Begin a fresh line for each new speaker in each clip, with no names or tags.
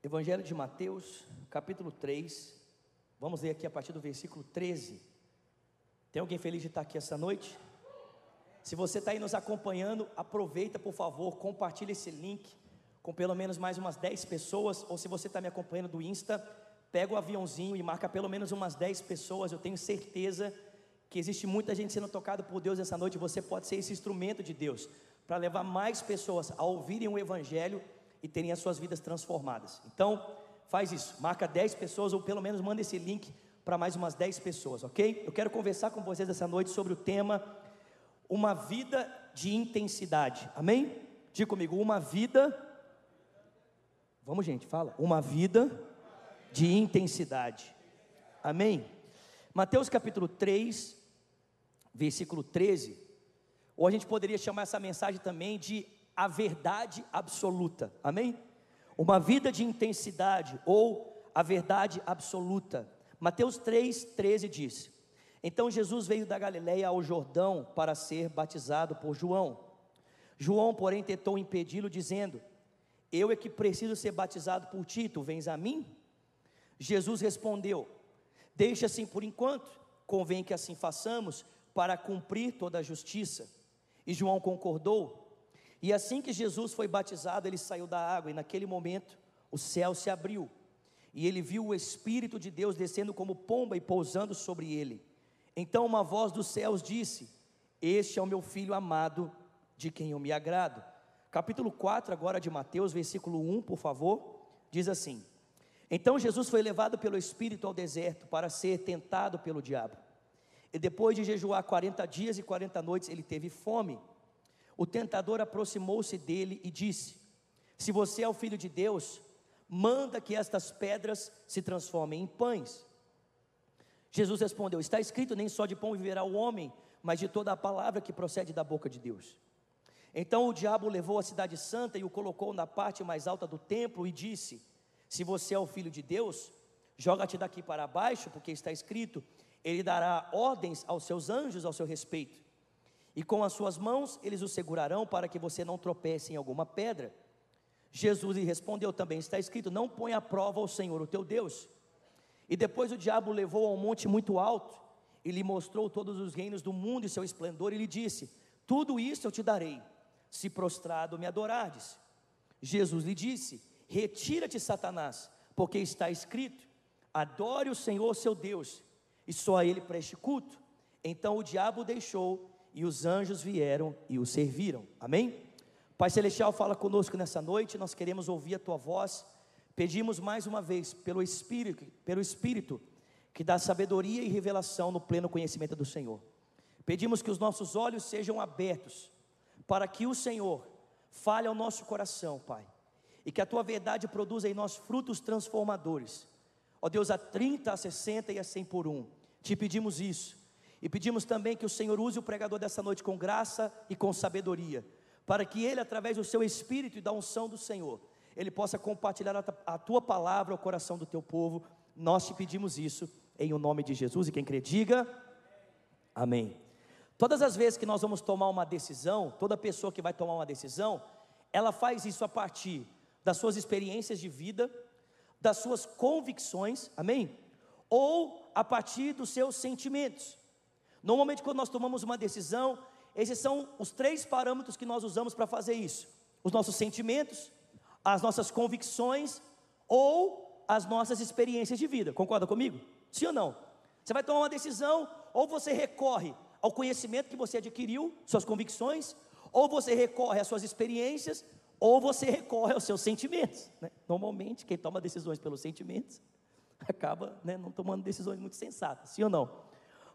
Evangelho de Mateus, capítulo 3. Vamos ler aqui a partir do versículo 13. Tem alguém feliz de estar aqui essa noite? Se você está aí nos acompanhando, aproveita, por favor, compartilhe esse link com pelo menos mais umas 10 pessoas, ou se você está me acompanhando do Insta, pega o aviãozinho e marca pelo menos umas 10 pessoas. Eu tenho certeza que existe muita gente sendo tocada por Deus essa noite. Você pode ser esse instrumento de Deus para levar mais pessoas a ouvirem o Evangelho e terem as suas vidas transformadas. Então, faz isso, marca 10 pessoas ou pelo menos manda esse link para mais umas 10 pessoas, ok? Eu quero conversar com vocês essa noite sobre o tema Uma vida de intensidade, amém? Diga comigo, uma vida. Vamos, gente, fala. Uma vida de intensidade, amém? Mateus capítulo 3, versículo 13. Ou a gente poderia chamar essa mensagem também de a verdade absoluta. Amém? Uma vida de intensidade ou a verdade absoluta. Mateus 3:13 diz: Então Jesus veio da Galiléia ao Jordão para ser batizado por João. João, porém, tentou impedi-lo dizendo: Eu é que preciso ser batizado por ti, tu vens a mim? Jesus respondeu: Deixa assim por enquanto, convém que assim façamos para cumprir toda a justiça. E João concordou. E assim que Jesus foi batizado, ele saiu da água, e naquele momento o céu se abriu, e ele viu o Espírito de Deus descendo como pomba e pousando sobre ele. Então uma voz dos céus disse: Este é o meu filho amado, de quem eu me agrado. Capítulo 4, agora de Mateus, versículo 1, por favor, diz assim: Então Jesus foi levado pelo Espírito ao deserto para ser tentado pelo diabo. E depois de jejuar 40 dias e 40 noites, ele teve fome. O tentador aproximou-se dele e disse: Se você é o filho de Deus, manda que estas pedras se transformem em pães. Jesus respondeu: Está escrito: Nem só de pão viverá o homem, mas de toda a palavra que procede da boca de Deus. Então o diabo levou a cidade santa e o colocou na parte mais alta do templo e disse: Se você é o filho de Deus, joga-te daqui para baixo, porque está escrito: Ele dará ordens aos seus anjos ao seu respeito e com as suas mãos eles o segurarão para que você não tropece em alguma pedra. Jesus lhe respondeu também: está escrito: Não põe à prova o Senhor, o teu Deus. E depois o diabo levou a um monte muito alto e lhe mostrou todos os reinos do mundo e seu esplendor, e lhe disse: Tudo isso eu te darei, se prostrado me adorardes. Jesus lhe disse: Retira-te, Satanás, porque está escrito: Adore o Senhor seu Deus, e só a ele preste culto. Então o diabo deixou e os anjos vieram e o serviram. Amém? Pai Celestial, fala conosco nessa noite, nós queremos ouvir a tua voz. Pedimos mais uma vez pelo Espírito, pelo Espírito que dá sabedoria e revelação no pleno conhecimento do Senhor. Pedimos que os nossos olhos sejam abertos para que o Senhor fale ao nosso coração, Pai, e que a tua verdade produza em nós frutos transformadores. Ó Deus, a 30, a 60 e a 100 por um. Te pedimos isso e pedimos também que o Senhor use o pregador dessa noite com graça e com sabedoria, para que ele, através do seu espírito e da unção do Senhor, ele possa compartilhar a tua palavra ao coração do teu povo. Nós te pedimos isso em o nome de Jesus e quem crê, diga amém. Todas as vezes que nós vamos tomar uma decisão, toda pessoa que vai tomar uma decisão, ela faz isso a partir das suas experiências de vida, das suas convicções, amém? Ou a partir dos seus sentimentos. Normalmente, quando nós tomamos uma decisão, esses são os três parâmetros que nós usamos para fazer isso: os nossos sentimentos, as nossas convicções ou as nossas experiências de vida. Concorda comigo? Sim ou não? Você vai tomar uma decisão, ou você recorre ao conhecimento que você adquiriu, suas convicções, ou você recorre às suas experiências, ou você recorre aos seus sentimentos. Né? Normalmente, quem toma decisões pelos sentimentos acaba né, não tomando decisões muito sensatas, sim ou não?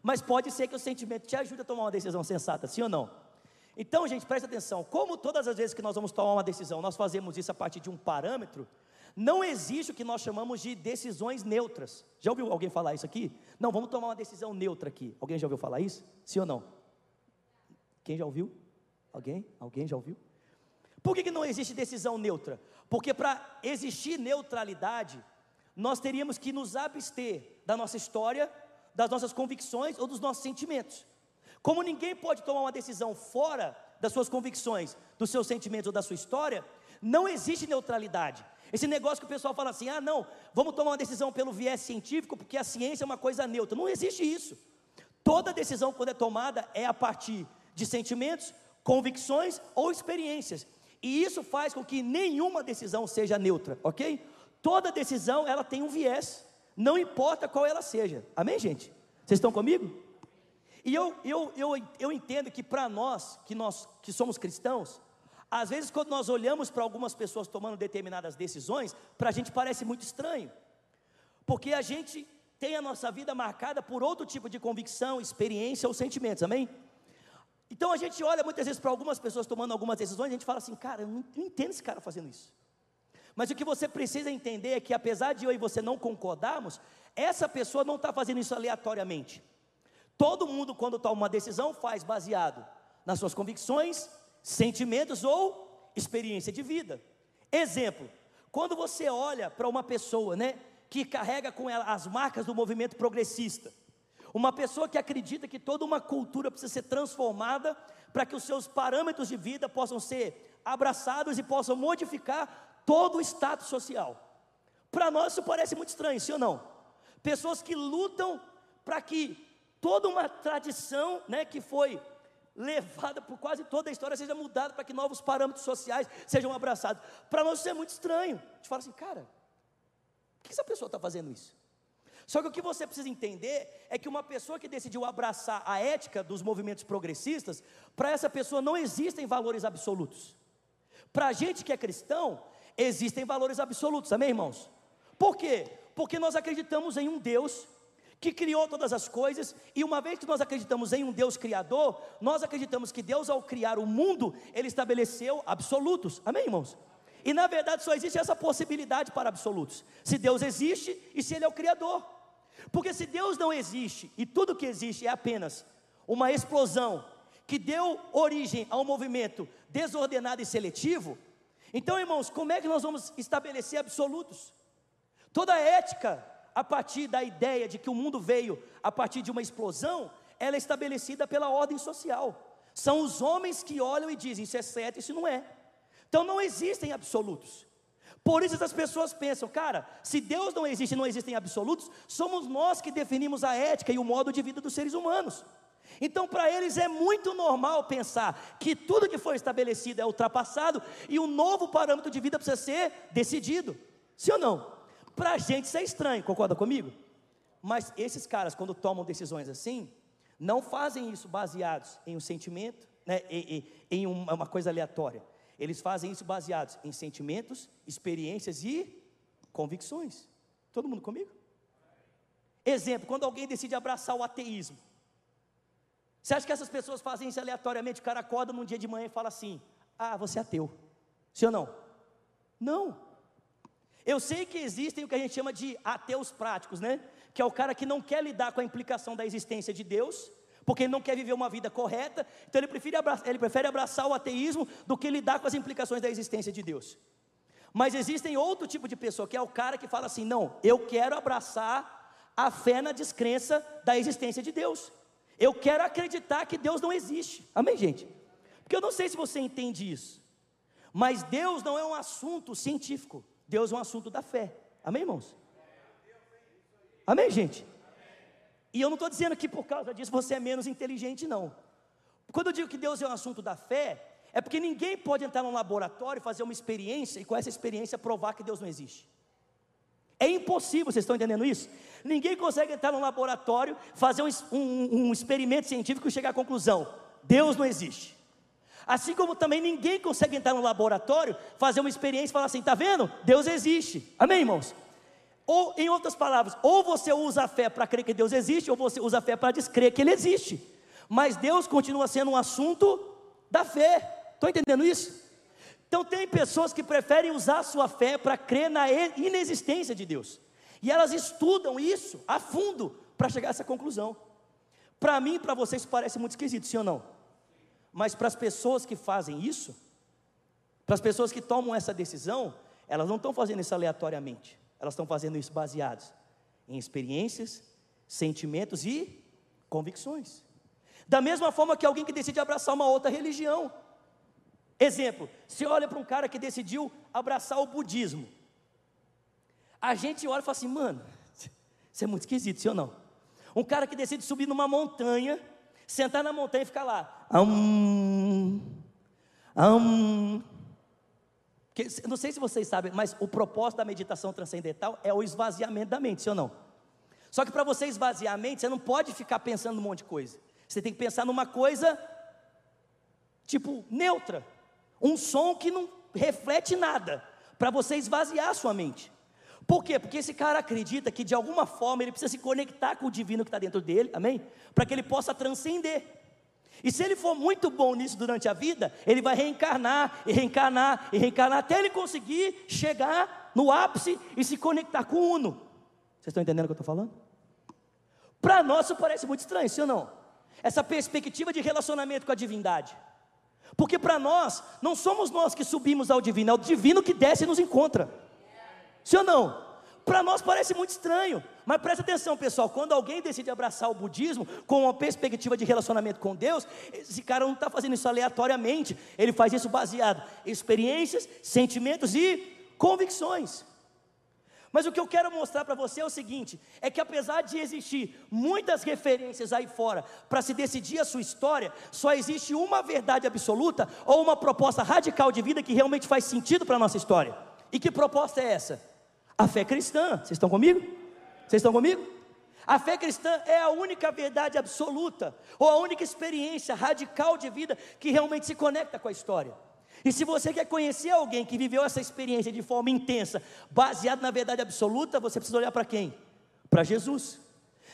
Mas pode ser que o sentimento te ajude a tomar uma decisão sensata, sim ou não? Então, gente, presta atenção: como todas as vezes que nós vamos tomar uma decisão, nós fazemos isso a partir de um parâmetro, não existe o que nós chamamos de decisões neutras. Já ouviu alguém falar isso aqui? Não, vamos tomar uma decisão neutra aqui. Alguém já ouviu falar isso? Sim ou não? Quem já ouviu? Alguém? Alguém já ouviu? Por que, que não existe decisão neutra? Porque para existir neutralidade, nós teríamos que nos abster da nossa história das nossas convicções ou dos nossos sentimentos. Como ninguém pode tomar uma decisão fora das suas convicções, dos seus sentimentos ou da sua história, não existe neutralidade. Esse negócio que o pessoal fala assim: ah, não, vamos tomar uma decisão pelo viés científico, porque a ciência é uma coisa neutra. Não existe isso. Toda decisão, quando é tomada, é a partir de sentimentos, convicções ou experiências. E isso faz com que nenhuma decisão seja neutra, ok? Toda decisão ela tem um viés, não importa qual ela seja. Amém, gente? Vocês estão comigo? E eu, eu, eu, eu entendo que para nós, que nós que somos cristãos, às vezes quando nós olhamos para algumas pessoas tomando determinadas decisões, para a gente parece muito estranho, porque a gente tem a nossa vida marcada por outro tipo de convicção, experiência ou sentimentos, amém? Então a gente olha muitas vezes para algumas pessoas tomando algumas decisões, e a gente fala assim, cara, eu não entendo esse cara fazendo isso. Mas o que você precisa entender é que apesar de eu e você não concordarmos, essa pessoa não está fazendo isso aleatoriamente. Todo mundo, quando toma uma decisão, faz baseado nas suas convicções, sentimentos ou experiência de vida. Exemplo: quando você olha para uma pessoa, né, que carrega com ela as marcas do movimento progressista, uma pessoa que acredita que toda uma cultura precisa ser transformada para que os seus parâmetros de vida possam ser abraçados e possam modificar todo o status social. Para nós isso parece muito estranho, sim ou não? Pessoas que lutam para que toda uma tradição, né, que foi levada por quase toda a história seja mudada para que novos parâmetros sociais sejam abraçados. Para nós isso é muito estranho. A gente fala assim, cara, por que essa pessoa está fazendo isso? Só que o que você precisa entender é que uma pessoa que decidiu abraçar a ética dos movimentos progressistas, para essa pessoa não existem valores absolutos. Para a gente que é cristão, existem valores absolutos, amém, irmãos? Por quê? Porque nós acreditamos em um Deus que criou todas as coisas, e uma vez que nós acreditamos em um Deus criador, nós acreditamos que Deus, ao criar o mundo, ele estabeleceu absolutos, amém, irmãos? E na verdade só existe essa possibilidade para absolutos: se Deus existe e se Ele é o Criador. Porque se Deus não existe e tudo que existe é apenas uma explosão que deu origem a um movimento desordenado e seletivo, então, irmãos, como é que nós vamos estabelecer absolutos? Toda ética a partir da ideia de que o mundo veio a partir de uma explosão, ela é estabelecida pela ordem social. São os homens que olham e dizem isso é certo, isso não é. Então não existem absolutos. Por isso as pessoas pensam, cara, se Deus não existe não existem absolutos, somos nós que definimos a ética e o modo de vida dos seres humanos. Então, para eles é muito normal pensar que tudo que foi estabelecido é ultrapassado e um novo parâmetro de vida precisa ser decidido. Sim ou não? Para a gente isso é estranho, concorda comigo? Mas esses caras, quando tomam decisões assim, não fazem isso baseados em um sentimento, né, em, em uma coisa aleatória. Eles fazem isso baseados em sentimentos, experiências e convicções. Todo mundo comigo? Exemplo, quando alguém decide abraçar o ateísmo. Você acha que essas pessoas fazem isso aleatoriamente? O cara acorda num dia de manhã e fala assim: Ah, você é ateu. Sim ou não? Não. Eu sei que existem o que a gente chama de ateus práticos, né? Que é o cara que não quer lidar com a implicação da existência de Deus, porque ele não quer viver uma vida correta, então ele prefere, abraçar, ele prefere abraçar o ateísmo do que lidar com as implicações da existência de Deus. Mas existem outro tipo de pessoa, que é o cara que fala assim: não, eu quero abraçar a fé na descrença da existência de Deus. Eu quero acreditar que Deus não existe. Amém, gente? Porque eu não sei se você entende isso, mas Deus não é um assunto científico. Deus é um assunto da fé. Amém, irmãos? Amém, gente? E eu não estou dizendo que por causa disso você é menos inteligente, não. Quando eu digo que Deus é um assunto da fé, é porque ninguém pode entrar num laboratório, fazer uma experiência e com essa experiência provar que Deus não existe. É impossível, vocês estão entendendo isso? Ninguém consegue entrar num laboratório, fazer um, um, um experimento científico e chegar à conclusão: Deus não existe. Assim como também ninguém consegue entrar no laboratório, fazer uma experiência e falar assim: está vendo? Deus existe. Amém, irmãos? Ou, em outras palavras, ou você usa a fé para crer que Deus existe, ou você usa a fé para descrer que Ele existe. Mas Deus continua sendo um assunto da fé. Estão entendendo isso? Então, tem pessoas que preferem usar a sua fé para crer na inexistência de Deus. E elas estudam isso a fundo para chegar a essa conclusão. Para mim, para vocês, parece muito esquisito, sim ou não? Mas para as pessoas que fazem isso, para as pessoas que tomam essa decisão, elas não estão fazendo isso aleatoriamente. Elas estão fazendo isso baseadas em experiências, sentimentos e convicções. Da mesma forma que alguém que decide abraçar uma outra religião. Exemplo, se olha para um cara que decidiu abraçar o budismo. a gente olha e fala assim, mano, isso é muito esquisito, sim ou não? Um cara que decide subir numa montanha, sentar na montanha e ficar lá. Um, um. não sei se vocês sabem, mas o propósito da meditação transcendental é o esvaziamento da mente, sim ou não? Só que para você esvaziar a mente, você não pode ficar pensando num monte de coisa. Você tem que pensar numa coisa, tipo, neutra. Um som que não reflete nada. Para você esvaziar a sua mente. Por quê? Porque esse cara acredita que de alguma forma ele precisa se conectar com o divino que está dentro dele, amém? Para que ele possa transcender. E se ele for muito bom nisso durante a vida, ele vai reencarnar, e reencarnar, e reencarnar, até ele conseguir chegar no ápice e se conectar com o Uno. Vocês estão entendendo o que eu estou falando? Para nós isso parece muito estranho, sim ou não? Essa perspectiva de relacionamento com a divindade. Porque para nós, não somos nós que subimos ao divino, é o divino que desce e nos encontra. Sim ou não? Para nós parece muito estranho, mas presta atenção, pessoal. Quando alguém decide abraçar o budismo com uma perspectiva de relacionamento com Deus, esse cara não está fazendo isso aleatoriamente, ele faz isso baseado em experiências, sentimentos e convicções. Mas o que eu quero mostrar para você é o seguinte: é que apesar de existir muitas referências aí fora para se decidir a sua história, só existe uma verdade absoluta ou uma proposta radical de vida que realmente faz sentido para a nossa história. E que proposta é essa? A fé cristã. Vocês estão comigo? Vocês estão comigo? A fé cristã é a única verdade absoluta, ou a única experiência radical de vida que realmente se conecta com a história. E se você quer conhecer alguém que viveu essa experiência de forma intensa, baseado na verdade absoluta, você precisa olhar para quem? Para Jesus.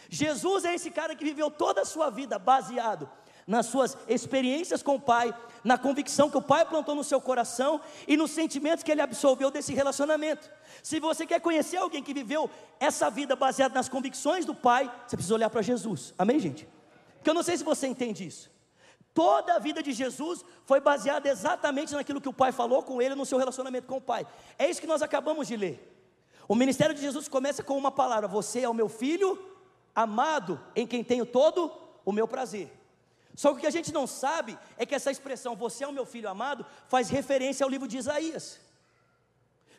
Jesus é esse cara que viveu toda a sua vida baseado nas suas experiências com o Pai, na convicção que o Pai plantou no seu coração e nos sentimentos que ele absorveu desse relacionamento. Se você quer conhecer alguém que viveu essa vida baseada nas convicções do Pai, você precisa olhar para Jesus. Amém, gente? Porque eu não sei se você entende isso. Toda a vida de Jesus foi baseada exatamente naquilo que o Pai falou com ele no seu relacionamento com o Pai. É isso que nós acabamos de ler. O ministério de Jesus começa com uma palavra: Você é o meu filho amado, em quem tenho todo o meu prazer. Só que o que a gente não sabe é que essa expressão, você é o meu filho amado, faz referência ao livro de Isaías.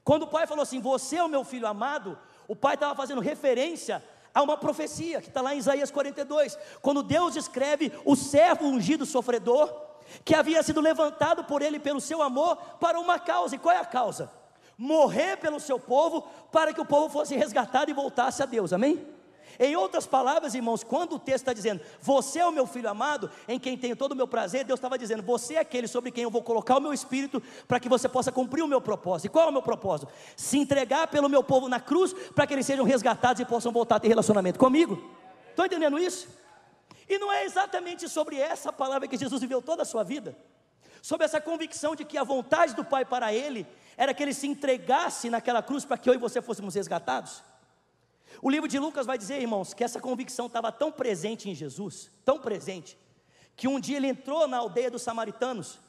Quando o pai falou assim, você é o meu filho amado, o pai estava fazendo referência a uma profecia que está lá em Isaías 42, quando Deus escreve o servo ungido sofredor, que havia sido levantado por ele pelo seu amor para uma causa, e qual é a causa? Morrer pelo seu povo, para que o povo fosse resgatado e voltasse a Deus, amém? Em outras palavras, irmãos, quando o texto está dizendo, você é o meu filho amado, em quem tenho todo o meu prazer, Deus estava dizendo, você é aquele sobre quem eu vou colocar o meu espírito, para que você possa cumprir o meu propósito. E qual é o meu propósito? Se entregar pelo meu povo na cruz, para que eles sejam resgatados e possam voltar a ter relacionamento comigo. Estão entendendo isso? E não é exatamente sobre essa palavra que Jesus viveu toda a sua vida, sobre essa convicção de que a vontade do Pai para ele era que ele se entregasse naquela cruz para que eu e você fôssemos resgatados. O livro de Lucas vai dizer, irmãos, que essa convicção estava tão presente em Jesus, tão presente, que um dia ele entrou na aldeia dos samaritanos,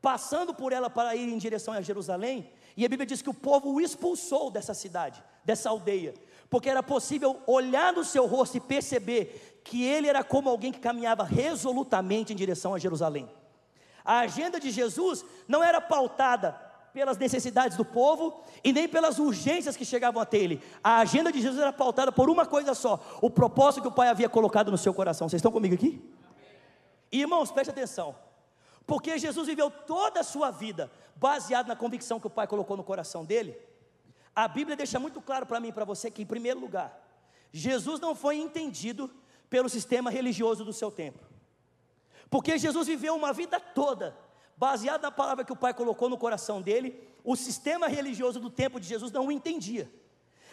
passando por ela para ir em direção a Jerusalém, e a Bíblia diz que o povo o expulsou dessa cidade, dessa aldeia, porque era possível olhar no seu rosto e perceber que ele era como alguém que caminhava resolutamente em direção a Jerusalém. A agenda de Jesus não era pautada pelas necessidades do povo e nem pelas urgências que chegavam até ele. A agenda de Jesus era pautada por uma coisa só: o propósito que o Pai havia colocado no seu coração. Vocês estão comigo aqui? Irmãos, preste atenção. Porque Jesus viveu toda a sua vida baseado na convicção que o Pai colocou no coração dele. A Bíblia deixa muito claro para mim e para você que, em primeiro lugar, Jesus não foi entendido pelo sistema religioso do seu tempo. Porque Jesus viveu uma vida toda baseado na palavra que o pai colocou no coração dele, o sistema religioso do tempo de Jesus não o entendia.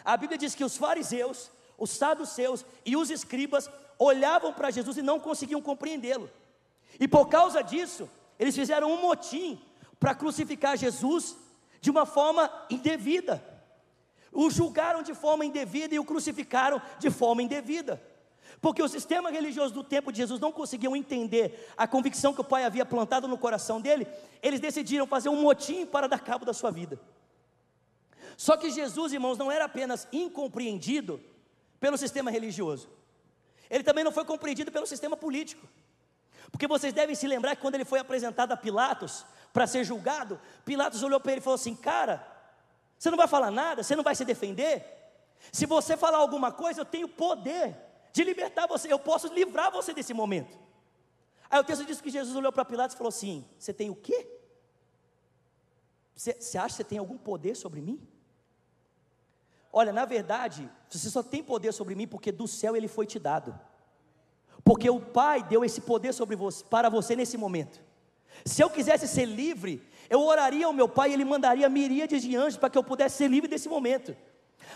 A Bíblia diz que os fariseus, os saduceus e os escribas olhavam para Jesus e não conseguiam compreendê-lo. E por causa disso, eles fizeram um motim para crucificar Jesus de uma forma indevida. O julgaram de forma indevida e o crucificaram de forma indevida. Porque o sistema religioso do tempo de Jesus não conseguiam entender a convicção que o Pai havia plantado no coração dele, eles decidiram fazer um motim para dar cabo da sua vida. Só que Jesus, irmãos, não era apenas incompreendido pelo sistema religioso, ele também não foi compreendido pelo sistema político. Porque vocês devem se lembrar que quando ele foi apresentado a Pilatos para ser julgado, Pilatos olhou para ele e falou assim: Cara, você não vai falar nada, você não vai se defender? Se você falar alguma coisa, eu tenho poder de libertar você, eu posso livrar você desse momento. Aí o texto diz que Jesus olhou para Pilatos e falou assim: Você tem o quê? Você, acha que você tem algum poder sobre mim? Olha, na verdade, você só tem poder sobre mim porque do céu ele foi te dado. Porque o Pai deu esse poder sobre você, para você nesse momento. Se eu quisesse ser livre, eu oraria ao meu Pai e Ele mandaria miríades de anjos para que eu pudesse ser livre desse momento.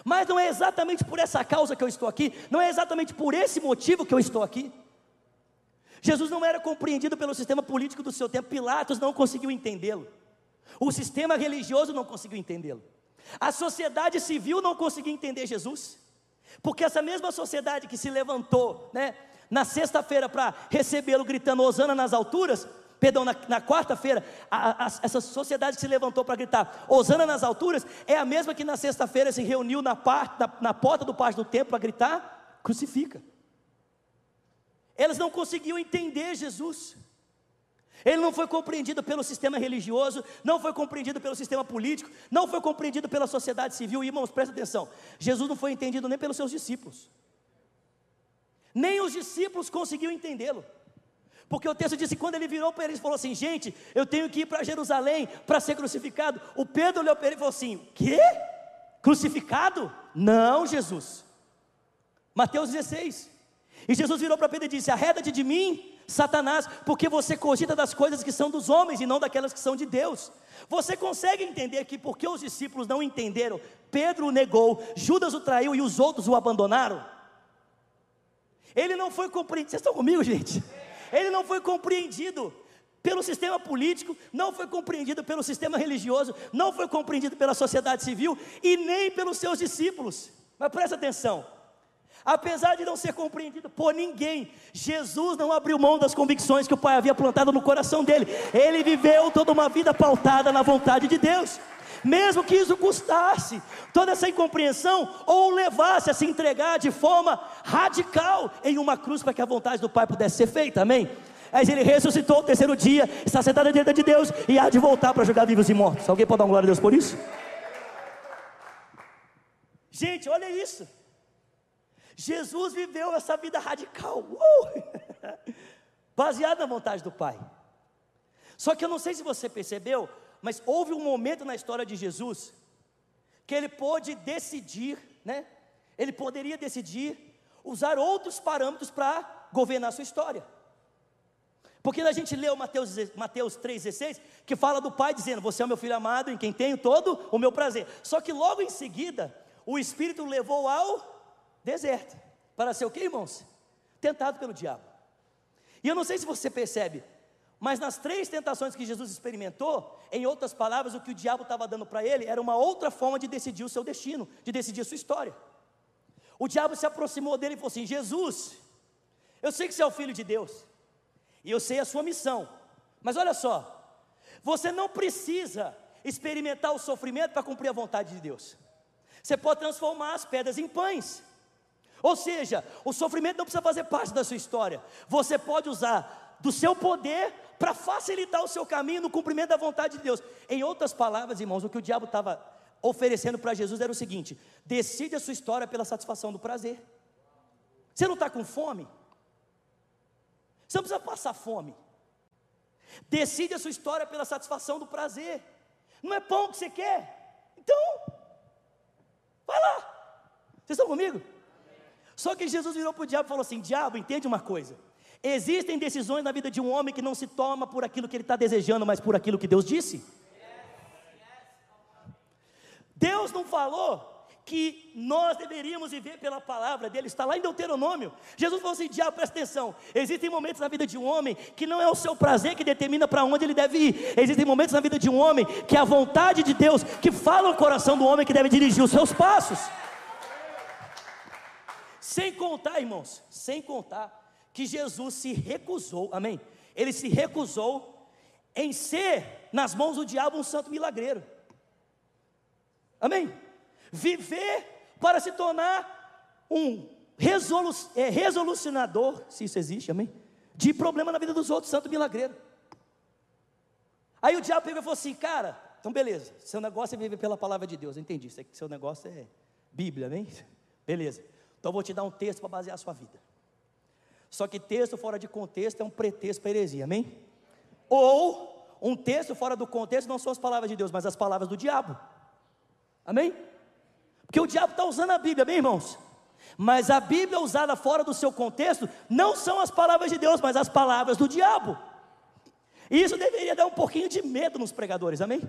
Mas não é exatamente por essa causa que eu estou aqui, não é exatamente por esse motivo que eu estou aqui. Jesus não era compreendido pelo sistema político do seu tempo, Pilatos não conseguiu entendê-lo, o sistema religioso não conseguiu entendê-lo, a sociedade civil não conseguiu entender Jesus, porque essa mesma sociedade que se levantou, né, na sexta-feira para recebê-lo gritando Osana nas alturas, perdão, na, na quarta-feira, essa sociedade se levantou para gritar Osana nas alturas, é a mesma que na sexta-feira se reuniu na, parte, na, na porta do pátio do templo para gritar, crucifica. Elas não conseguiam entender Jesus. Ele não foi compreendido pelo sistema religioso, não foi compreendido pelo sistema político, não foi compreendido pela sociedade civil. Irmãos, presta atenção: Jesus não foi entendido nem pelos seus discípulos. Nem os discípulos conseguiam entendê-lo. Porque o texto diz que quando ele virou para eles e falou assim: Gente, eu tenho que ir para Jerusalém para ser crucificado. O Pedro olhou para ele e falou assim: Quê? Crucificado? Não, Jesus. Mateus 16. E Jesus virou para Pedro e disse: Arreda-te de mim, Satanás, porque você cogita das coisas que são dos homens e não daquelas que são de Deus. Você consegue entender que porque os discípulos não entenderam, Pedro o negou, Judas o traiu e os outros o abandonaram? Ele não foi compreendido. Vocês estão comigo, gente? Ele não foi compreendido pelo sistema político, não foi compreendido pelo sistema religioso, não foi compreendido pela sociedade civil e nem pelos seus discípulos. Mas presta atenção. Apesar de não ser compreendido por ninguém, Jesus não abriu mão das convicções que o Pai havia plantado no coração dele. Ele viveu toda uma vida pautada na vontade de Deus mesmo que isso custasse toda essa incompreensão, ou levasse a se entregar de forma radical em uma cruz para que a vontade do Pai pudesse ser feita, amém? Mas ele ressuscitou no terceiro dia, está sentado à direita de Deus e há de voltar para jogar vivos e mortos. Alguém pode dar uma glória a Deus por isso? Gente, olha isso. Jesus viveu essa vida radical, uh! baseada na vontade do Pai. Só que eu não sei se você percebeu, mas houve um momento na história de Jesus que ele pôde decidir, né? Ele poderia decidir usar outros parâmetros para governar a sua história. Porque a gente leu Mateus, Mateus 3,16, que fala do pai dizendo: Você é o meu filho amado, em quem tenho todo o meu prazer. Só que logo em seguida, o Espírito levou ao deserto. Para ser o que, irmãos? Tentado pelo diabo. E eu não sei se você percebe, mas nas três tentações que Jesus experimentou, em outras palavras, o que o diabo estava dando para ele era uma outra forma de decidir o seu destino, de decidir a sua história. O diabo se aproximou dele e falou assim: Jesus, eu sei que você é o filho de Deus, e eu sei a sua missão, mas olha só, você não precisa experimentar o sofrimento para cumprir a vontade de Deus. Você pode transformar as pedras em pães. Ou seja, o sofrimento não precisa fazer parte da sua história. Você pode usar do seu poder para facilitar o seu caminho no cumprimento da vontade de Deus. Em outras palavras, irmãos, o que o diabo estava oferecendo para Jesus era o seguinte: decide a sua história pela satisfação do prazer. Você não está com fome? Você não precisa passar fome. Decide a sua história pela satisfação do prazer. Não é pão que você quer? Então, vai lá. Vocês estão comigo? Só que Jesus virou para o diabo e falou assim: Diabo, entende uma coisa. Existem decisões na vida de um homem que não se toma por aquilo que ele está desejando, mas por aquilo que Deus disse. Deus não falou que nós deveríamos viver pela palavra dele, está lá em Deuteronômio. Jesus falou assim: diabo, presta atenção. Existem momentos na vida de um homem que não é o seu prazer que determina para onde ele deve ir. Existem momentos na vida de um homem que é a vontade de Deus que fala no coração do homem que deve dirigir os seus passos. Sem contar, irmãos, sem contar que Jesus se recusou, amém? Ele se recusou em ser, nas mãos do diabo, um santo milagreiro, amém? Viver para se tornar um resolu é, resolucionador, se isso existe, amém? De problema na vida dos outros, santo milagreiro. Aí o diabo pegou e falou assim: Cara, então beleza, seu negócio é viver pela palavra de Deus, eu entendi, seu negócio é Bíblia, amém? Beleza. Então eu vou te dar um texto para basear a sua vida. Só que texto fora de contexto é um pretexto para heresia, amém? Ou um texto fora do contexto não são as palavras de Deus, mas as palavras do diabo. Amém? Porque o diabo está usando a Bíblia, amém, irmãos? Mas a Bíblia usada fora do seu contexto não são as palavras de Deus, mas as palavras do diabo. E isso deveria dar um pouquinho de medo nos pregadores, amém?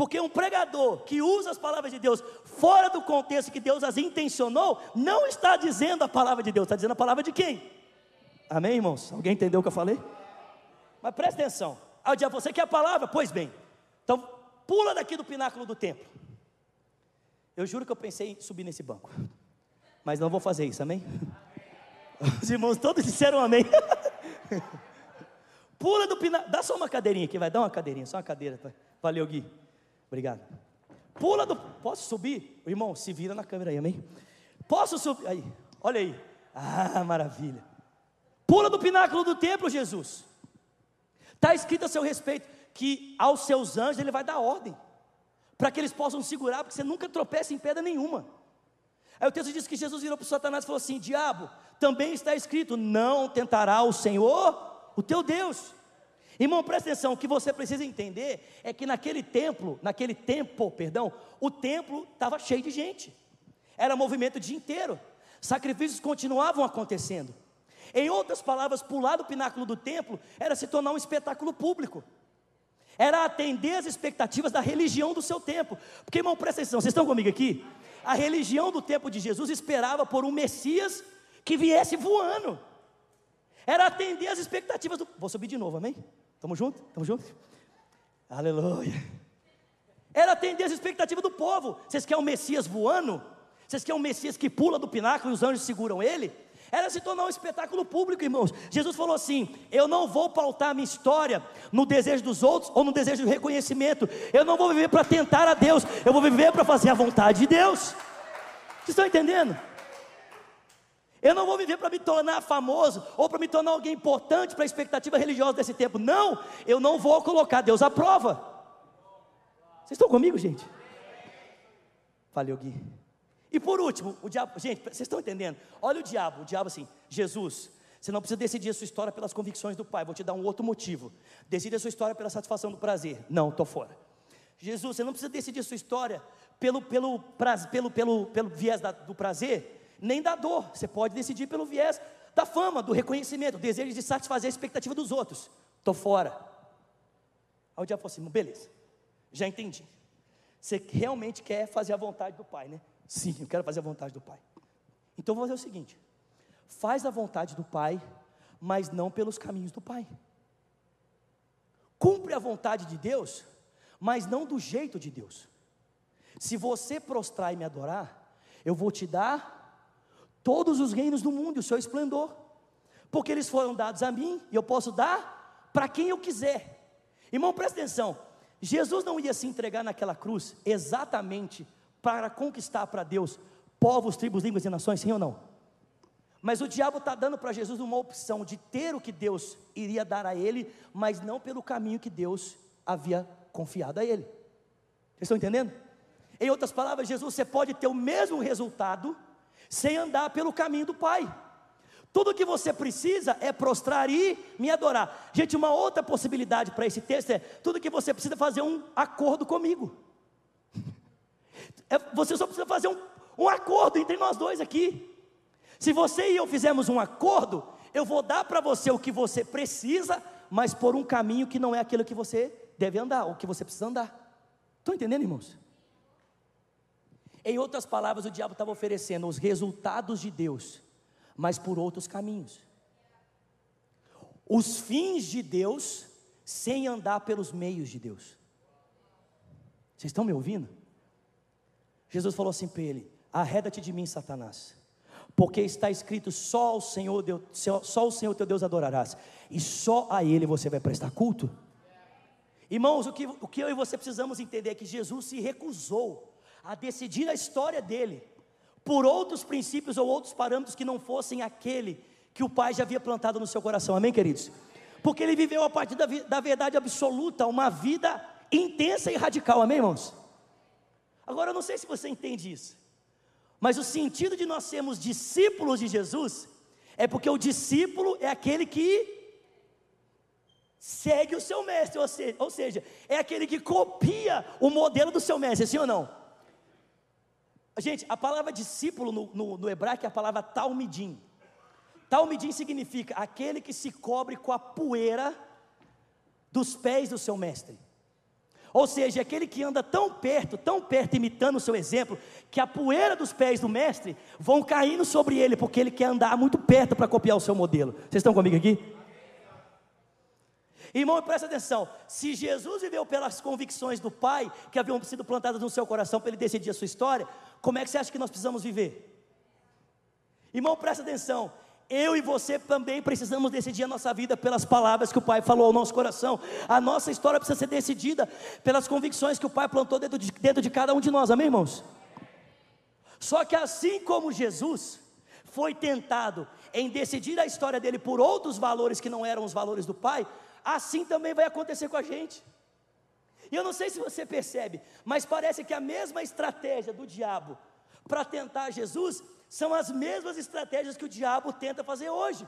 Porque um pregador que usa as palavras de Deus fora do contexto que Deus as intencionou, não está dizendo a palavra de Deus, está dizendo a palavra de quem? Amém, irmãos? Alguém entendeu o que eu falei? Mas presta atenção. Ao dia você quer a palavra? Pois bem. Então, pula daqui do pináculo do templo. Eu juro que eu pensei em subir nesse banco. Mas não vou fazer isso, amém? Os irmãos todos disseram amém. Pula do pináculo. Dá só uma cadeirinha aqui, vai. Dá uma cadeirinha, só uma cadeira. Valeu, Gui. Obrigado. Pula do. Posso subir? Irmão, se vira na câmera aí, amém? Posso subir? Aí, olha aí. Ah, maravilha. Pula do pináculo do templo, Jesus. Está escrito a seu respeito que aos seus anjos ele vai dar ordem, para que eles possam segurar, porque você nunca tropeça em pedra nenhuma. Aí o texto diz que Jesus virou para o Satanás e falou assim: Diabo, também está escrito: não tentará o Senhor, o teu Deus. Irmão, presta atenção, o que você precisa entender é que naquele templo, naquele tempo, perdão, o templo estava cheio de gente. Era movimento o dia inteiro. Sacrifícios continuavam acontecendo. Em outras palavras, pular do pináculo do templo era se tornar um espetáculo público. Era atender as expectativas da religião do seu tempo. Porque, irmão, presta atenção, vocês estão comigo aqui? A religião do tempo de Jesus esperava por um Messias que viesse voando. Era atender as expectativas do. Vou subir de novo, amém? Estamos juntos? Estamos juntos? Aleluia. Era atender as expectativas do povo. Vocês querem um Messias voando? Vocês querem um Messias que pula do pináculo e os anjos seguram ele? Era se tornar um espetáculo público, irmãos. Jesus falou assim: Eu não vou pautar minha história no desejo dos outros ou no desejo de reconhecimento. Eu não vou viver para tentar a Deus, eu vou viver para fazer a vontade de Deus. Vocês estão entendendo? Eu não vou viver para me tornar famoso ou para me tornar alguém importante para a expectativa religiosa desse tempo. Não, eu não vou colocar Deus à prova. Vocês estão comigo, gente? Valeu, Gui. E por último, o diabo, gente, vocês estão entendendo? Olha o diabo, o diabo assim, Jesus, você não precisa decidir a sua história pelas convicções do Pai, vou te dar um outro motivo. Decide a sua história pela satisfação do prazer. Não, estou fora. Jesus, você não precisa decidir a sua história pelo, pelo, pelo, pelo, pelo viés da, do prazer, nem da dor. Você pode decidir pelo viés da fama, do reconhecimento, do desejo de satisfazer a expectativa dos outros. Estou fora. Aí o diabo falou assim: beleza, já entendi. Você realmente quer fazer a vontade do Pai, né? Sim, eu quero fazer a vontade do Pai. Então vou fazer o seguinte: faz a vontade do Pai, mas não pelos caminhos do Pai. Cumpre a vontade de Deus, mas não do jeito de Deus. Se você prostrar e me adorar, eu vou te dar todos os reinos do mundo e o seu esplendor, porque eles foram dados a mim e eu posso dar para quem eu quiser. Irmão, presta atenção: Jesus não ia se entregar naquela cruz exatamente para conquistar para Deus povos, tribos, línguas e nações, sim ou não? Mas o diabo está dando para Jesus uma opção de ter o que Deus iria dar a ele, mas não pelo caminho que Deus havia confiado a ele. Vocês estão entendendo? Em outras palavras, Jesus, você pode ter o mesmo resultado sem andar pelo caminho do Pai. Tudo que você precisa é prostrar e me adorar. Gente, uma outra possibilidade para esse texto é: tudo que você precisa fazer um acordo comigo. É, você só precisa fazer um, um acordo entre nós dois aqui. Se você e eu fizermos um acordo, eu vou dar para você o que você precisa, mas por um caminho que não é aquilo que você deve andar, ou que você precisa andar. Estão entendendo, irmãos? Em outras palavras, o diabo estava oferecendo os resultados de Deus, mas por outros caminhos. Os fins de Deus, sem andar pelos meios de Deus. Vocês estão me ouvindo? Jesus falou assim para ele: Arreda-te de mim, Satanás, porque está escrito: só o Senhor, Deus, só o Senhor teu Deus adorarás, e só a Ele você vai prestar culto. Irmãos, o que, o que eu e você precisamos entender é que Jesus se recusou a decidir a história dele por outros princípios ou outros parâmetros que não fossem aquele que o Pai já havia plantado no seu coração, amém, queridos? Porque ele viveu a partir da, da verdade absoluta, uma vida intensa e radical, amém, irmãos? Agora eu não sei se você entende isso. Mas o sentido de nós sermos discípulos de Jesus é porque o discípulo é aquele que segue o seu mestre, ou seja, ou seja, é aquele que copia o modelo do seu mestre, sim ou não? Gente, a palavra discípulo no, no, no hebraico é a palavra talmidim. Talmidim significa aquele que se cobre com a poeira dos pés do seu mestre. Ou seja, aquele que anda tão perto, tão perto, imitando o seu exemplo, que a poeira dos pés do mestre vão caindo sobre ele, porque ele quer andar muito perto para copiar o seu modelo. Vocês estão comigo aqui? Irmão, presta atenção: se Jesus viveu pelas convicções do Pai, que haviam sido plantadas no seu coração para ele decidir a sua história, como é que você acha que nós precisamos viver? Irmão, presta atenção: eu e você também precisamos decidir a nossa vida pelas palavras que o Pai falou ao nosso coração. A nossa história precisa ser decidida pelas convicções que o Pai plantou dentro de, dentro de cada um de nós, amém, irmãos? Só que assim como Jesus foi tentado em decidir a história dele por outros valores que não eram os valores do Pai, assim também vai acontecer com a gente. E eu não sei se você percebe, mas parece que a mesma estratégia do diabo para tentar Jesus são as mesmas estratégias que o diabo tenta fazer hoje.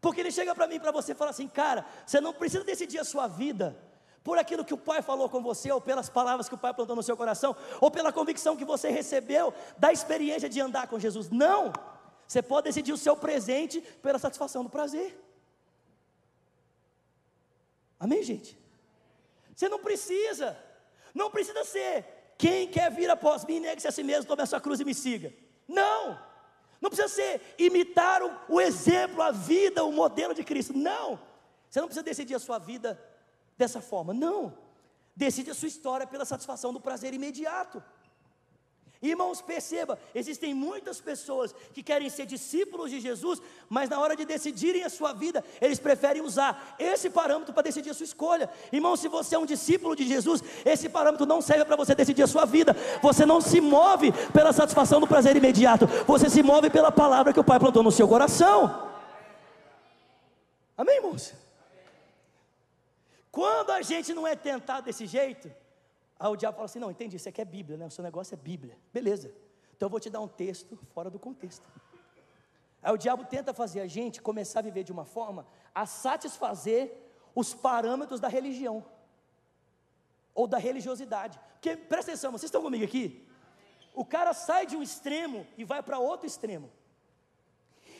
Porque ele chega para mim, para você, e fala assim: cara, você não precisa decidir a sua vida por aquilo que o pai falou com você, ou pelas palavras que o pai plantou no seu coração, ou pela convicção que você recebeu da experiência de andar com Jesus. Não! Você pode decidir o seu presente pela satisfação do prazer. Amém, gente? Você não precisa, não precisa ser. Quem quer vir após mim, negue-se a si mesmo, tome a sua cruz e me siga. Não, não precisa ser imitar o, o exemplo, a vida, o modelo de Cristo. Não, você não precisa decidir a sua vida dessa forma. Não, decide a sua história pela satisfação do prazer imediato. Irmãos, perceba, existem muitas pessoas que querem ser discípulos de Jesus, mas na hora de decidirem a sua vida, eles preferem usar esse parâmetro para decidir a sua escolha. Irmão, se você é um discípulo de Jesus, esse parâmetro não serve para você decidir a sua vida. Você não se move pela satisfação do prazer imediato, você se move pela palavra que o Pai plantou no seu coração. Amém, irmãos? Quando a gente não é tentado desse jeito, Aí o diabo fala assim: não, entendi, isso aqui é Bíblia, né? O seu negócio é Bíblia. Beleza. Então eu vou te dar um texto fora do contexto. Aí o diabo tenta fazer a gente começar a viver de uma forma a satisfazer os parâmetros da religião ou da religiosidade. Porque presta atenção, vocês estão comigo aqui? O cara sai de um extremo e vai para outro extremo.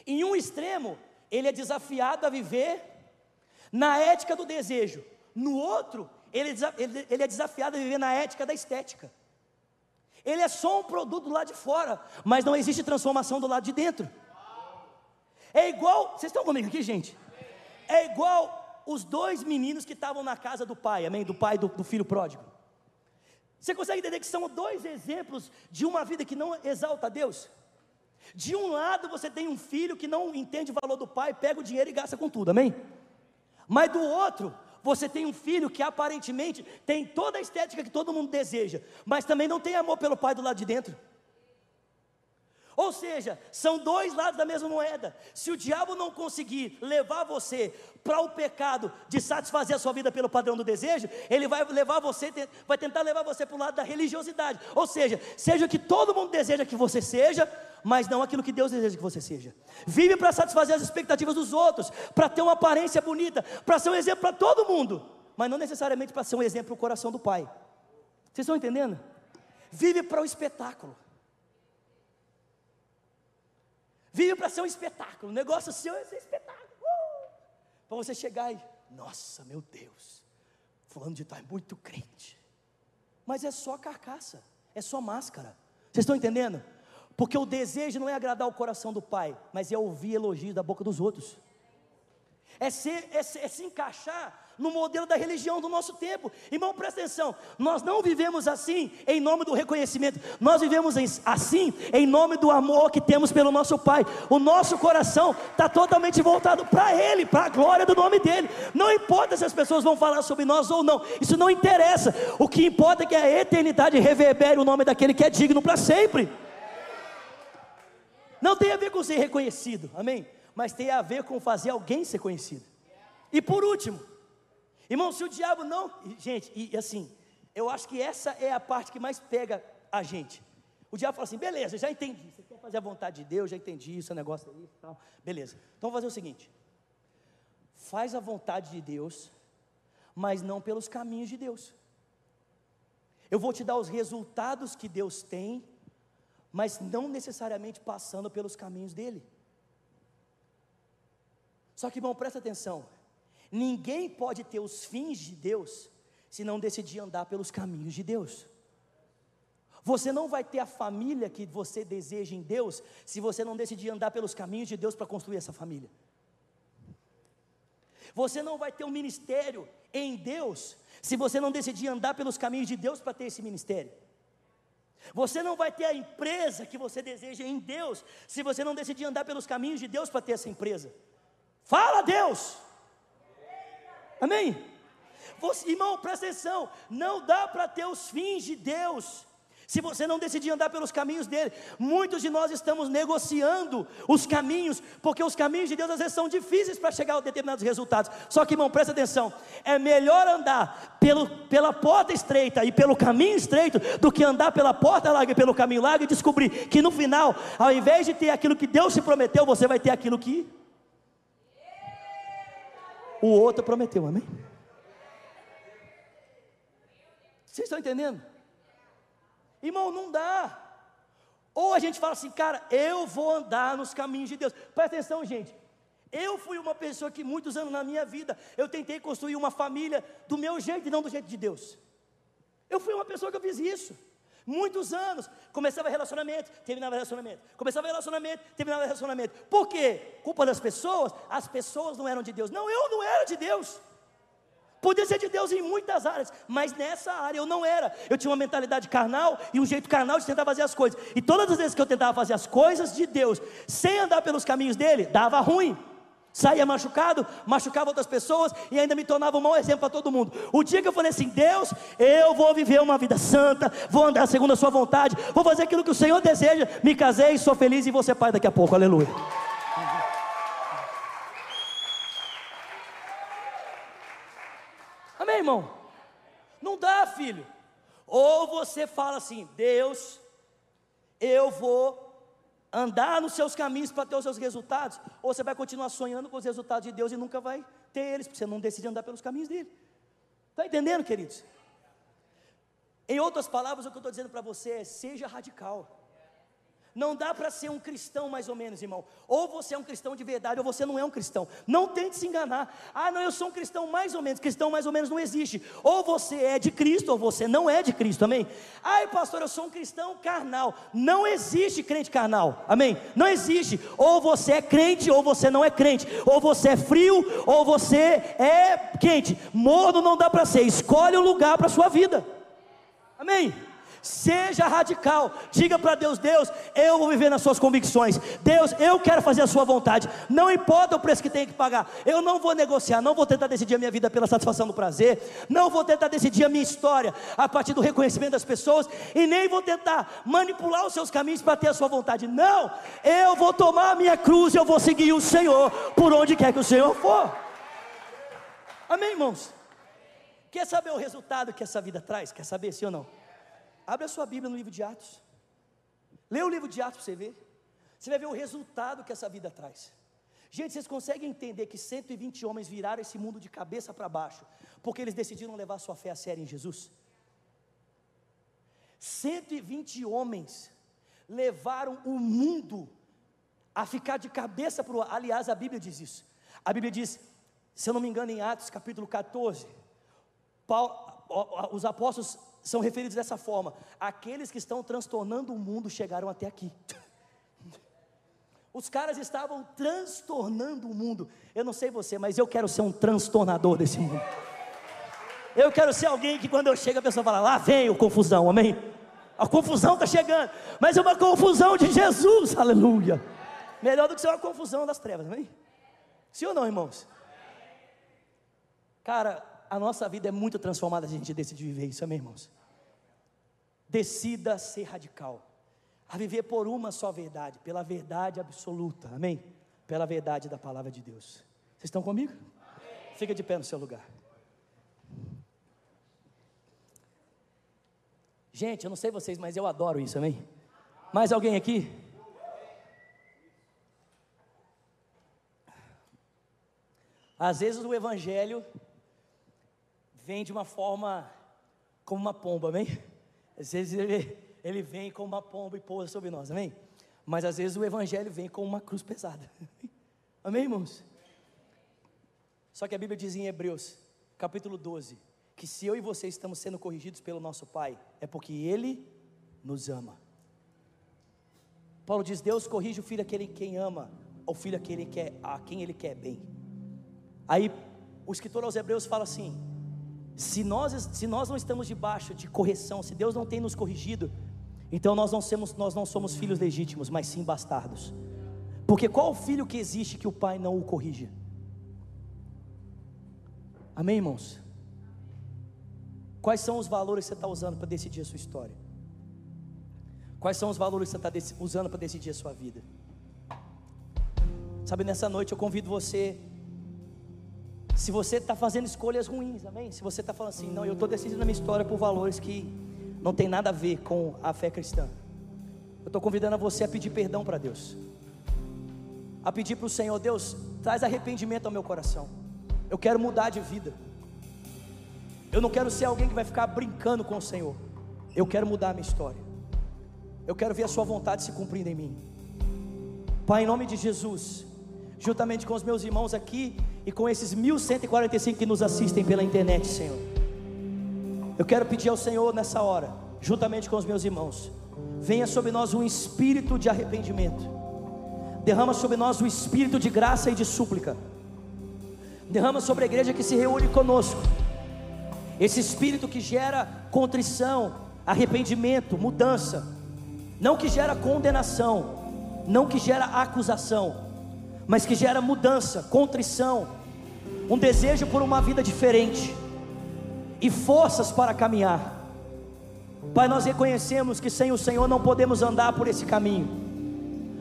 Em um extremo, ele é desafiado a viver na ética do desejo. No outro, ele, ele, ele é desafiado a viver na ética da estética. Ele é só um produto do lado de fora, mas não existe transformação do lado de dentro. É igual, vocês estão comigo aqui, gente? É igual os dois meninos que estavam na casa do pai, amém? Do pai do, do filho pródigo. Você consegue entender que são dois exemplos de uma vida que não exalta a Deus? De um lado você tem um filho que não entende o valor do pai, pega o dinheiro e gasta com tudo, amém? Mas do outro, você tem um filho que aparentemente tem toda a estética que todo mundo deseja, mas também não tem amor pelo pai do lado de dentro. Ou seja, são dois lados da mesma moeda. Se o diabo não conseguir levar você para o pecado de satisfazer a sua vida pelo padrão do desejo, ele vai levar você, vai tentar levar você para o lado da religiosidade. Ou seja, seja o que todo mundo deseja que você seja, mas não aquilo que Deus deseja que você seja. Vive para satisfazer as expectativas dos outros, para ter uma aparência bonita, para ser um exemplo para todo mundo, mas não necessariamente para ser um exemplo para o coração do Pai. Vocês estão entendendo? Vive para o espetáculo. Vive para ser um espetáculo. O negócio seu é ser espetáculo. Uh! Para você chegar e, nossa, meu Deus, fulano de tal é muito crente. Mas é só carcaça, é só máscara. Vocês estão entendendo? Porque o desejo não é agradar o coração do pai, mas é ouvir elogios da boca dos outros. É, ser, é, é se encaixar no modelo da religião do nosso tempo. Irmão, presta atenção: nós não vivemos assim em nome do reconhecimento, nós vivemos assim em nome do amor que temos pelo nosso Pai. O nosso coração está totalmente voltado para Ele, para a glória do nome dEle. Não importa se as pessoas vão falar sobre nós ou não, isso não interessa. O que importa é que a eternidade reverbere o nome daquele que é digno para sempre. Não tem a ver com ser reconhecido, amém? Mas tem a ver com fazer alguém ser conhecido. E por último, Irmão, se o diabo não. Gente, e assim, eu acho que essa é a parte que mais pega a gente. O diabo fala assim: beleza, já entendi. Você quer fazer a vontade de Deus, já entendi isso, negócio é isso tal. Beleza. Então vamos fazer o seguinte: faz a vontade de Deus, mas não pelos caminhos de Deus. Eu vou te dar os resultados que Deus tem, mas não necessariamente passando pelos caminhos dele. Só que, irmão, presta atenção: ninguém pode ter os fins de Deus se não decidir andar pelos caminhos de Deus. Você não vai ter a família que você deseja em Deus se você não decidir andar pelos caminhos de Deus para construir essa família. Você não vai ter um ministério em Deus se você não decidir andar pelos caminhos de Deus para ter esse ministério. Você não vai ter a empresa que você deseja em Deus se você não decidir andar pelos caminhos de Deus para ter essa empresa. Fala Deus! Amém? Você, irmão, presta atenção: não dá para ter os fins de Deus se você não decidir andar pelos caminhos dele, muitos de nós estamos negociando os caminhos, porque os caminhos de Deus às vezes são difíceis para chegar a determinados resultados. Só que, irmão, presta atenção: é melhor andar pelo, pela porta estreita e pelo caminho estreito do que andar pela porta larga e pelo caminho largo e descobrir que no final, ao invés de ter aquilo que Deus te prometeu, você vai ter aquilo que o outro prometeu, amém? Vocês estão entendendo? Irmão, não dá. Ou a gente fala assim, cara, eu vou andar nos caminhos de Deus. Presta atenção, gente. Eu fui uma pessoa que muitos anos na minha vida eu tentei construir uma família do meu jeito e não do jeito de Deus. Eu fui uma pessoa que eu fiz isso. Muitos anos, começava relacionamento, terminava relacionamento, começava relacionamento, terminava relacionamento. Por quê? Culpa das pessoas? As pessoas não eram de Deus. Não, eu não era de Deus. Podia ser de Deus em muitas áreas, mas nessa área eu não era. Eu tinha uma mentalidade carnal e um jeito carnal de tentar fazer as coisas. E todas as vezes que eu tentava fazer as coisas de Deus, sem andar pelos caminhos dele, dava ruim. Saía machucado, machucava outras pessoas e ainda me tornava um mau exemplo para todo mundo. O dia que eu falei assim: Deus, eu vou viver uma vida santa, vou andar segundo a Sua vontade, vou fazer aquilo que o Senhor deseja, me casei, sou feliz e vou ser pai daqui a pouco, aleluia. Amém, irmão? Não dá, filho. Ou você fala assim: Deus, eu vou andar nos seus caminhos para ter os seus resultados, ou você vai continuar sonhando com os resultados de Deus e nunca vai ter eles, porque você não decide andar pelos caminhos dele. Está entendendo, queridos? Em outras palavras, o que eu estou dizendo para você é: seja radical. Não dá para ser um cristão mais ou menos, irmão. Ou você é um cristão de verdade, ou você não é um cristão. Não tente se enganar. Ah, não, eu sou um cristão mais ou menos. Cristão mais ou menos não existe. Ou você é de Cristo, ou você não é de Cristo, amém? Ai, pastor, eu sou um cristão carnal. Não existe crente carnal, amém? Não existe. Ou você é crente, ou você não é crente. Ou você é frio, ou você é quente. Morno não dá para ser. Escolhe o um lugar para sua vida, amém? Seja radical. Diga para Deus: Deus, eu vou viver nas suas convicções. Deus, eu quero fazer a sua vontade. Não importa o preço que tenha que pagar. Eu não vou negociar, não vou tentar decidir a minha vida pela satisfação do prazer. Não vou tentar decidir a minha história a partir do reconhecimento das pessoas. E nem vou tentar manipular os seus caminhos para ter a sua vontade. Não, eu vou tomar a minha cruz e eu vou seguir o Senhor por onde quer que o Senhor for. Amém, irmãos? Quer saber o resultado que essa vida traz? Quer saber sim ou não? Abre a sua Bíblia no livro de Atos. Lê o livro de Atos para você ver. Você vai ver o resultado que essa vida traz. Gente, vocês conseguem entender que 120 homens viraram esse mundo de cabeça para baixo, porque eles decidiram levar sua fé a sério em Jesus? 120 homens levaram o mundo a ficar de cabeça para o. Aliás, a Bíblia diz isso. A Bíblia diz, se eu não me engano, em Atos capítulo 14, Paulo, os apóstolos são referidos dessa forma: aqueles que estão transtornando o mundo chegaram até aqui. Os caras estavam transtornando o mundo. Eu não sei você, mas eu quero ser um transtornador desse mundo. Eu quero ser alguém que quando eu chego a pessoa fala: lá vem o confusão, amém? A confusão está chegando, mas é uma confusão de Jesus, aleluia. Melhor do que ser uma confusão das trevas, amém? Sim ou não, irmãos? Cara, a nossa vida é muito transformada se a gente decide viver isso, amém, irmãos? Decida ser radical, a viver por uma só verdade, pela verdade absoluta, amém? Pela verdade da palavra de Deus. Vocês estão comigo? Amém. Fica de pé no seu lugar. Gente, eu não sei vocês, mas eu adoro isso, amém? Mais alguém aqui? Às vezes o evangelho vem de uma forma como uma pomba, amém? Às vezes ele, ele vem como uma pomba e pousa sobre nós, amém? Mas às vezes o evangelho vem com uma cruz pesada. Amém, irmãos? Só que a Bíblia diz em Hebreus, capítulo 12, que se eu e você estamos sendo corrigidos pelo nosso Pai, é porque Ele nos ama. Paulo diz: Deus corrige o filho aquele quem ama, o filho aquele que quer, a quem ele quer bem. Aí o escritor aos Hebreus fala assim: se nós, se nós não estamos debaixo de correção, se Deus não tem nos corrigido, então nós não, somos, nós não somos filhos legítimos, mas sim bastardos. Porque qual filho que existe que o pai não o corrija? Amém, irmãos? Quais são os valores que você está usando para decidir a sua história? Quais são os valores que você está usando para decidir a sua vida? Sabe, nessa noite eu convido você. Se você está fazendo escolhas ruins, amém? Se você está falando assim, não, eu estou decidindo a minha história por valores que não tem nada a ver com a fé cristã. Eu estou convidando você a pedir perdão para Deus a pedir para o Senhor: Deus, traz arrependimento ao meu coração. Eu quero mudar de vida. Eu não quero ser alguém que vai ficar brincando com o Senhor. Eu quero mudar a minha história. Eu quero ver a Sua vontade se cumprindo em mim. Pai, em nome de Jesus, juntamente com os meus irmãos aqui e com esses 1145 que nos assistem pela internet, Senhor. Eu quero pedir ao Senhor nessa hora, juntamente com os meus irmãos, venha sobre nós um espírito de arrependimento. Derrama sobre nós o espírito de graça e de súplica, derrama sobre a igreja que se reúne conosco, esse espírito que gera contrição, arrependimento, mudança, não que gera condenação, não que gera acusação, mas que gera mudança, contrição, um desejo por uma vida diferente e forças para caminhar. Pai, nós reconhecemos que sem o Senhor não podemos andar por esse caminho.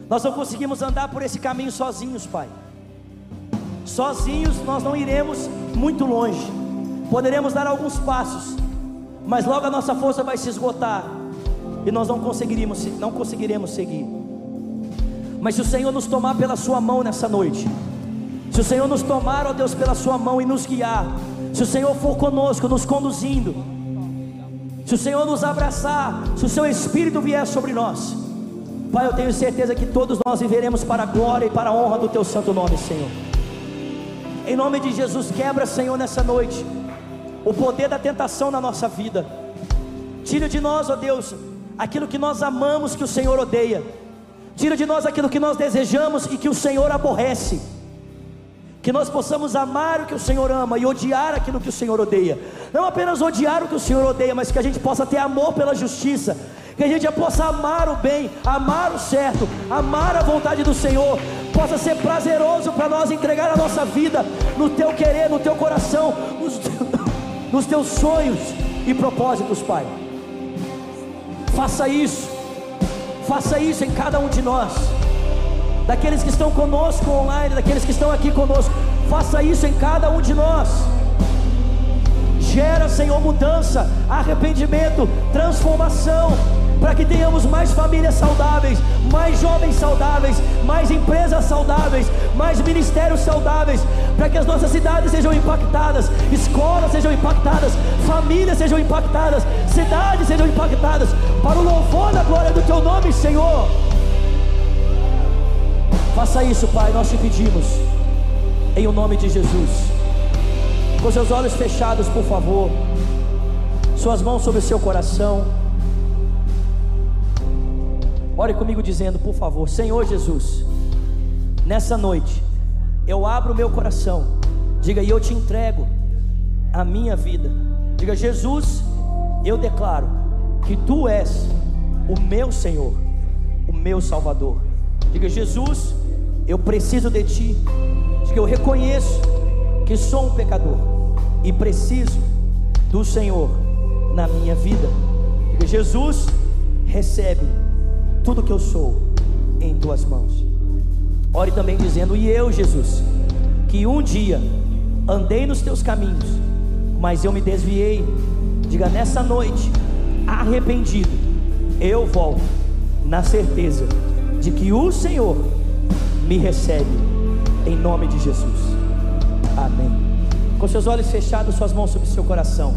Nós não conseguimos andar por esse caminho sozinhos, Pai. Sozinhos nós não iremos muito longe. Poderemos dar alguns passos, mas logo a nossa força vai se esgotar e nós não conseguiremos, não conseguiremos seguir. Mas se o Senhor nos tomar pela sua mão nessa noite, se o Senhor nos tomar, ó Deus, pela sua mão e nos guiar, se o Senhor for conosco, nos conduzindo, se o Senhor nos abraçar, se o seu Espírito vier sobre nós, Pai, eu tenho certeza que todos nós viveremos para a glória e para a honra do Teu santo nome, Senhor. Em nome de Jesus, quebra, Senhor, nessa noite, o poder da tentação na nossa vida. Tira de nós, ó Deus, aquilo que nós amamos que o Senhor odeia. Tira de nós aquilo que nós desejamos e que o Senhor aborrece. Que nós possamos amar o que o Senhor ama e odiar aquilo que o Senhor odeia. Não apenas odiar o que o Senhor odeia, mas que a gente possa ter amor pela justiça, que a gente possa amar o bem, amar o certo, amar a vontade do Senhor, possa ser prazeroso para nós entregar a nossa vida no teu querer, no teu coração, nos, nos teus sonhos e propósitos, Pai. Faça isso, faça isso em cada um de nós, daqueles que estão conosco online, daqueles que estão aqui conosco, faça isso em cada um de nós. Gera, Senhor, mudança, arrependimento, transformação para que tenhamos mais famílias saudáveis, mais jovens saudáveis, mais empresas saudáveis, mais ministérios saudáveis, para que as nossas cidades sejam impactadas, escolas sejam impactadas, famílias sejam impactadas, cidades sejam impactadas, para o louvor da glória do Teu nome, Senhor. Faça isso, Pai, nós te pedimos, em o nome de Jesus. Com seus olhos fechados, por favor, suas mãos sobre o seu coração. Ore comigo dizendo, por favor, Senhor Jesus, nessa noite, eu abro o meu coração, diga, e eu te entrego a minha vida. Diga, Jesus, eu declaro que tu és o meu Senhor, o meu Salvador. Diga, Jesus, eu preciso de ti. Diga, eu reconheço que sou um pecador e preciso do Senhor na minha vida. Diga, Jesus, recebe tudo que eu sou em tuas mãos. Ore também dizendo: E eu, Jesus, que um dia andei nos teus caminhos, mas eu me desviei. Diga nessa noite, arrependido, eu volto na certeza de que o Senhor me recebe, em nome de Jesus. Amém. Com seus olhos fechados, suas mãos sobre seu coração.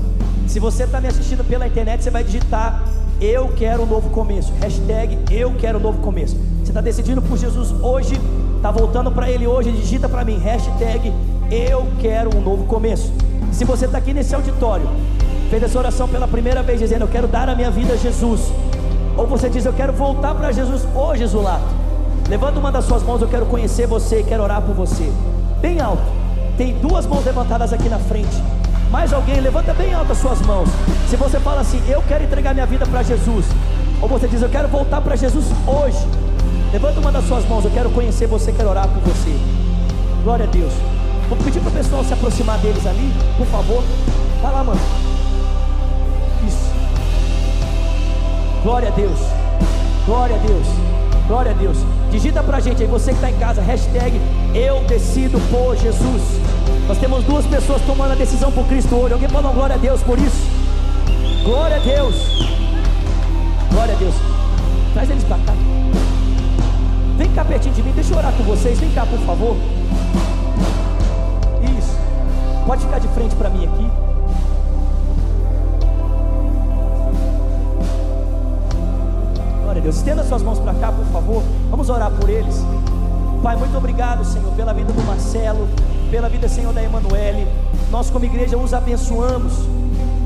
Se você está me assistindo pela internet, você vai digitar Eu quero um novo começo. Hashtag Eu quero um novo começo. Você está decidindo por Jesus hoje, está voltando para Ele hoje, digita para mim. Hashtag Eu quero um novo começo. Se você está aqui nesse auditório, fez essa oração pela primeira vez, dizendo: Eu quero dar a minha vida a Jesus. Ou você diz: Eu quero voltar para Jesus hoje, Zulato. Levanta uma das suas mãos, eu quero conhecer você e quero orar por você. Bem alto. Tem duas mãos levantadas aqui na frente. Mais alguém, levanta bem alto as suas mãos. Se você fala assim, eu quero entregar minha vida para Jesus. Ou você diz, eu quero voltar para Jesus hoje. Levanta uma das suas mãos, eu quero conhecer você, quero orar por você. Glória a Deus. Vou pedir para o pessoal se aproximar deles ali, por favor. Vai lá, mano. Isso. Glória a Deus. Glória a Deus. Glória a Deus. Digita pra gente aí, você que está em casa, hashtag eu decido por Jesus. Nós temos duas pessoas tomando a decisão por Cristo hoje. Alguém pode dar glória a Deus por isso? Glória a Deus. Glória a Deus. Traz eles para cá. Vem cá pertinho de mim, deixa eu orar com vocês. Vem cá, por favor. Isso. Pode ficar de frente para mim aqui. Glória a Deus. Estenda suas mãos para cá, por favor. Vamos orar por eles. Pai, muito obrigado, Senhor, pela vida do Marcelo, pela vida, Senhor, da Emanuele. Nós, como igreja, os abençoamos.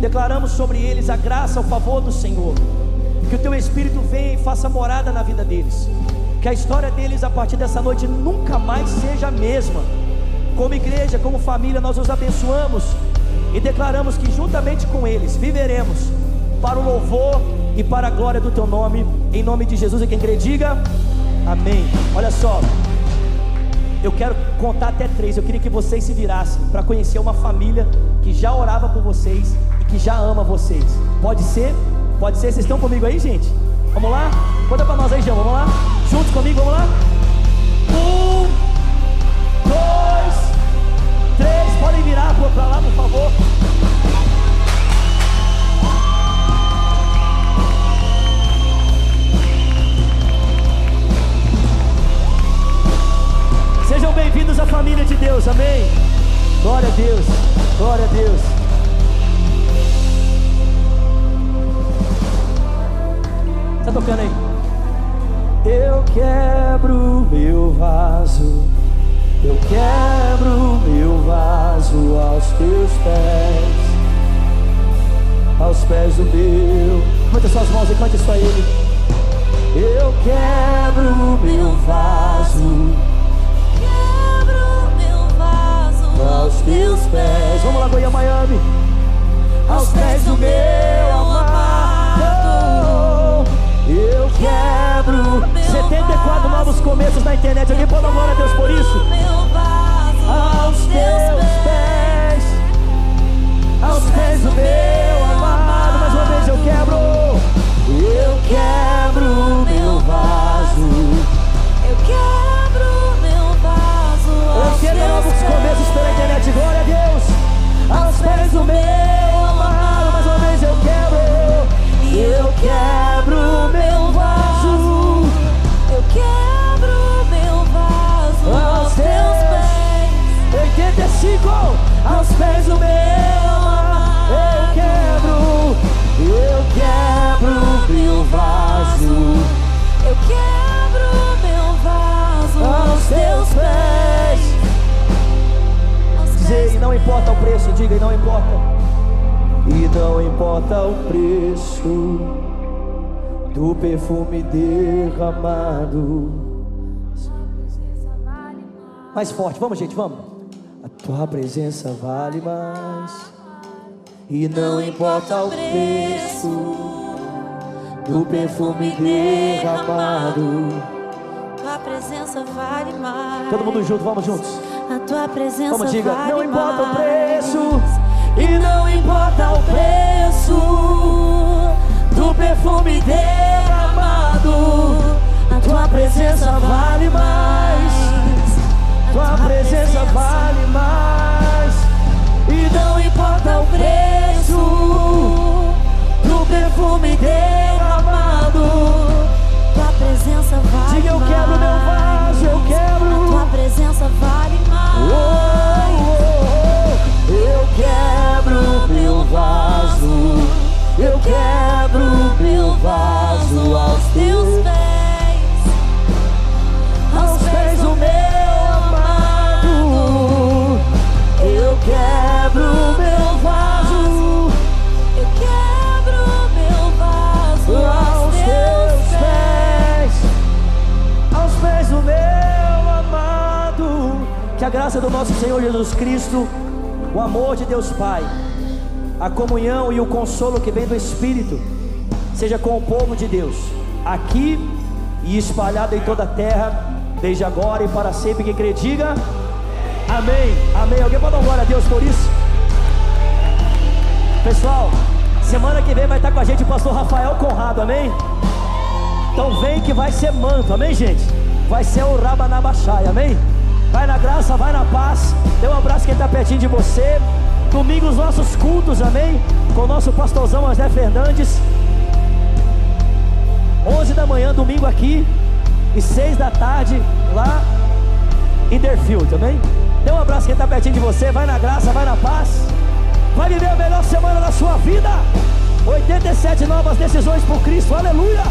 Declaramos sobre eles a graça, o favor do Senhor. Que o teu Espírito venha e faça morada na vida deles. Que a história deles a partir dessa noite nunca mais seja a mesma. Como igreja, como família, nós os abençoamos e declaramos que juntamente com eles viveremos para o louvor e para a glória do teu nome, em nome de Jesus. E quem crê, diga amém. Olha só, eu quero contar até três. Eu queria que vocês se virassem para conhecer uma família que já orava por vocês e que já ama vocês. Pode ser? Pode ser? Vocês estão comigo aí, gente? Vamos lá? Conta para nós aí, João. Vamos lá? Juntos comigo, vamos lá? Um, dois, três. Podem virar para lá, por favor. Sejam bem-vindos à família de Deus, amém? Glória a Deus, glória a Deus. Está tocando aí? Eu quebro meu vaso, eu quebro meu vaso aos teus pés, aos pés do meu. Levanta suas mãos e cante isso a Ele. Eu quebro meu vaso. Aos teus pés. Vamos lá, Goiânia, Miami. Aos pés do meu amado. Eu quebro 74 novos começos na internet. Alguém pode dar glória a Deus por isso? Aos teus pés. Aos pés do meu amado. Mais uma vez eu quebro. Eu quebro meu vaso. Eu quebro quebro novos começos pela internet. Glória a Deus. Aos pés do meu amado. Mais uma vez eu quebro. Eu quebro meu vaso.
Eu quebro meu vaso aos teus pés.
85 aos pés do meu amado. Eu quebro. Não importa o preço, diga, e não importa. E não importa o preço do perfume derramado. Mais forte, vamos, gente, vamos. A tua presença vale mais. E não importa o preço do perfume derramado.
Tua presença vale mais.
Todo mundo junto, vamos juntos.
A tua presença
Como diga,
vale
não importa
mais, o
preço e não importa o preço do perfume derramado. A tua presença vale mais. A tua, presença, vale mais. E não importa o preço do perfume derramado.
Tua presença vale Diga, eu quebro meu vaso, eu quebro.
A
tua presença vale Oh,
oh, oh, eu quebro meu vaso,
eu quebro meu vaso aos teus pés.
Graça do nosso Senhor Jesus Cristo, o amor de Deus Pai, a comunhão e o consolo que vem do Espírito, seja com o povo de Deus, aqui e espalhado em toda a terra, desde agora e para sempre. Quem crê, diga amém. Amém. Alguém pode dar glória a Deus por isso? Pessoal, semana que vem vai estar com a gente o pastor Rafael Conrado, amém? Então vem que vai ser manto, amém, gente? Vai ser o Rabanabachai, amém? Vai na graça, vai na paz. Dê um abraço quem está pertinho de você. Domingo os nossos cultos, amém? Com o nosso pastorzão José Fernandes. 11 da manhã, domingo aqui. E 6 da tarde lá em Derfield, amém? Dê um abraço quem está pertinho de você. Vai na graça, vai na paz. Vai viver a melhor semana da sua vida. 87 novas decisões por Cristo, aleluia.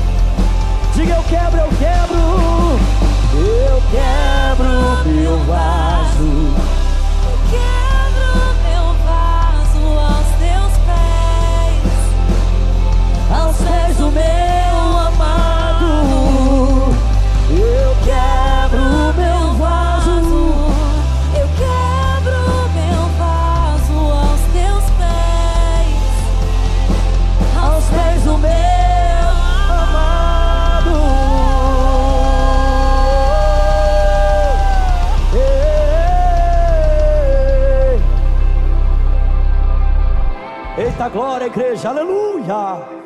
Diga eu quebro, eu quebro. Eu quebro meu vaso.
Eu quebro meu vaso aos teus pés.
Aos pés do meu glória, igreja, aleluia.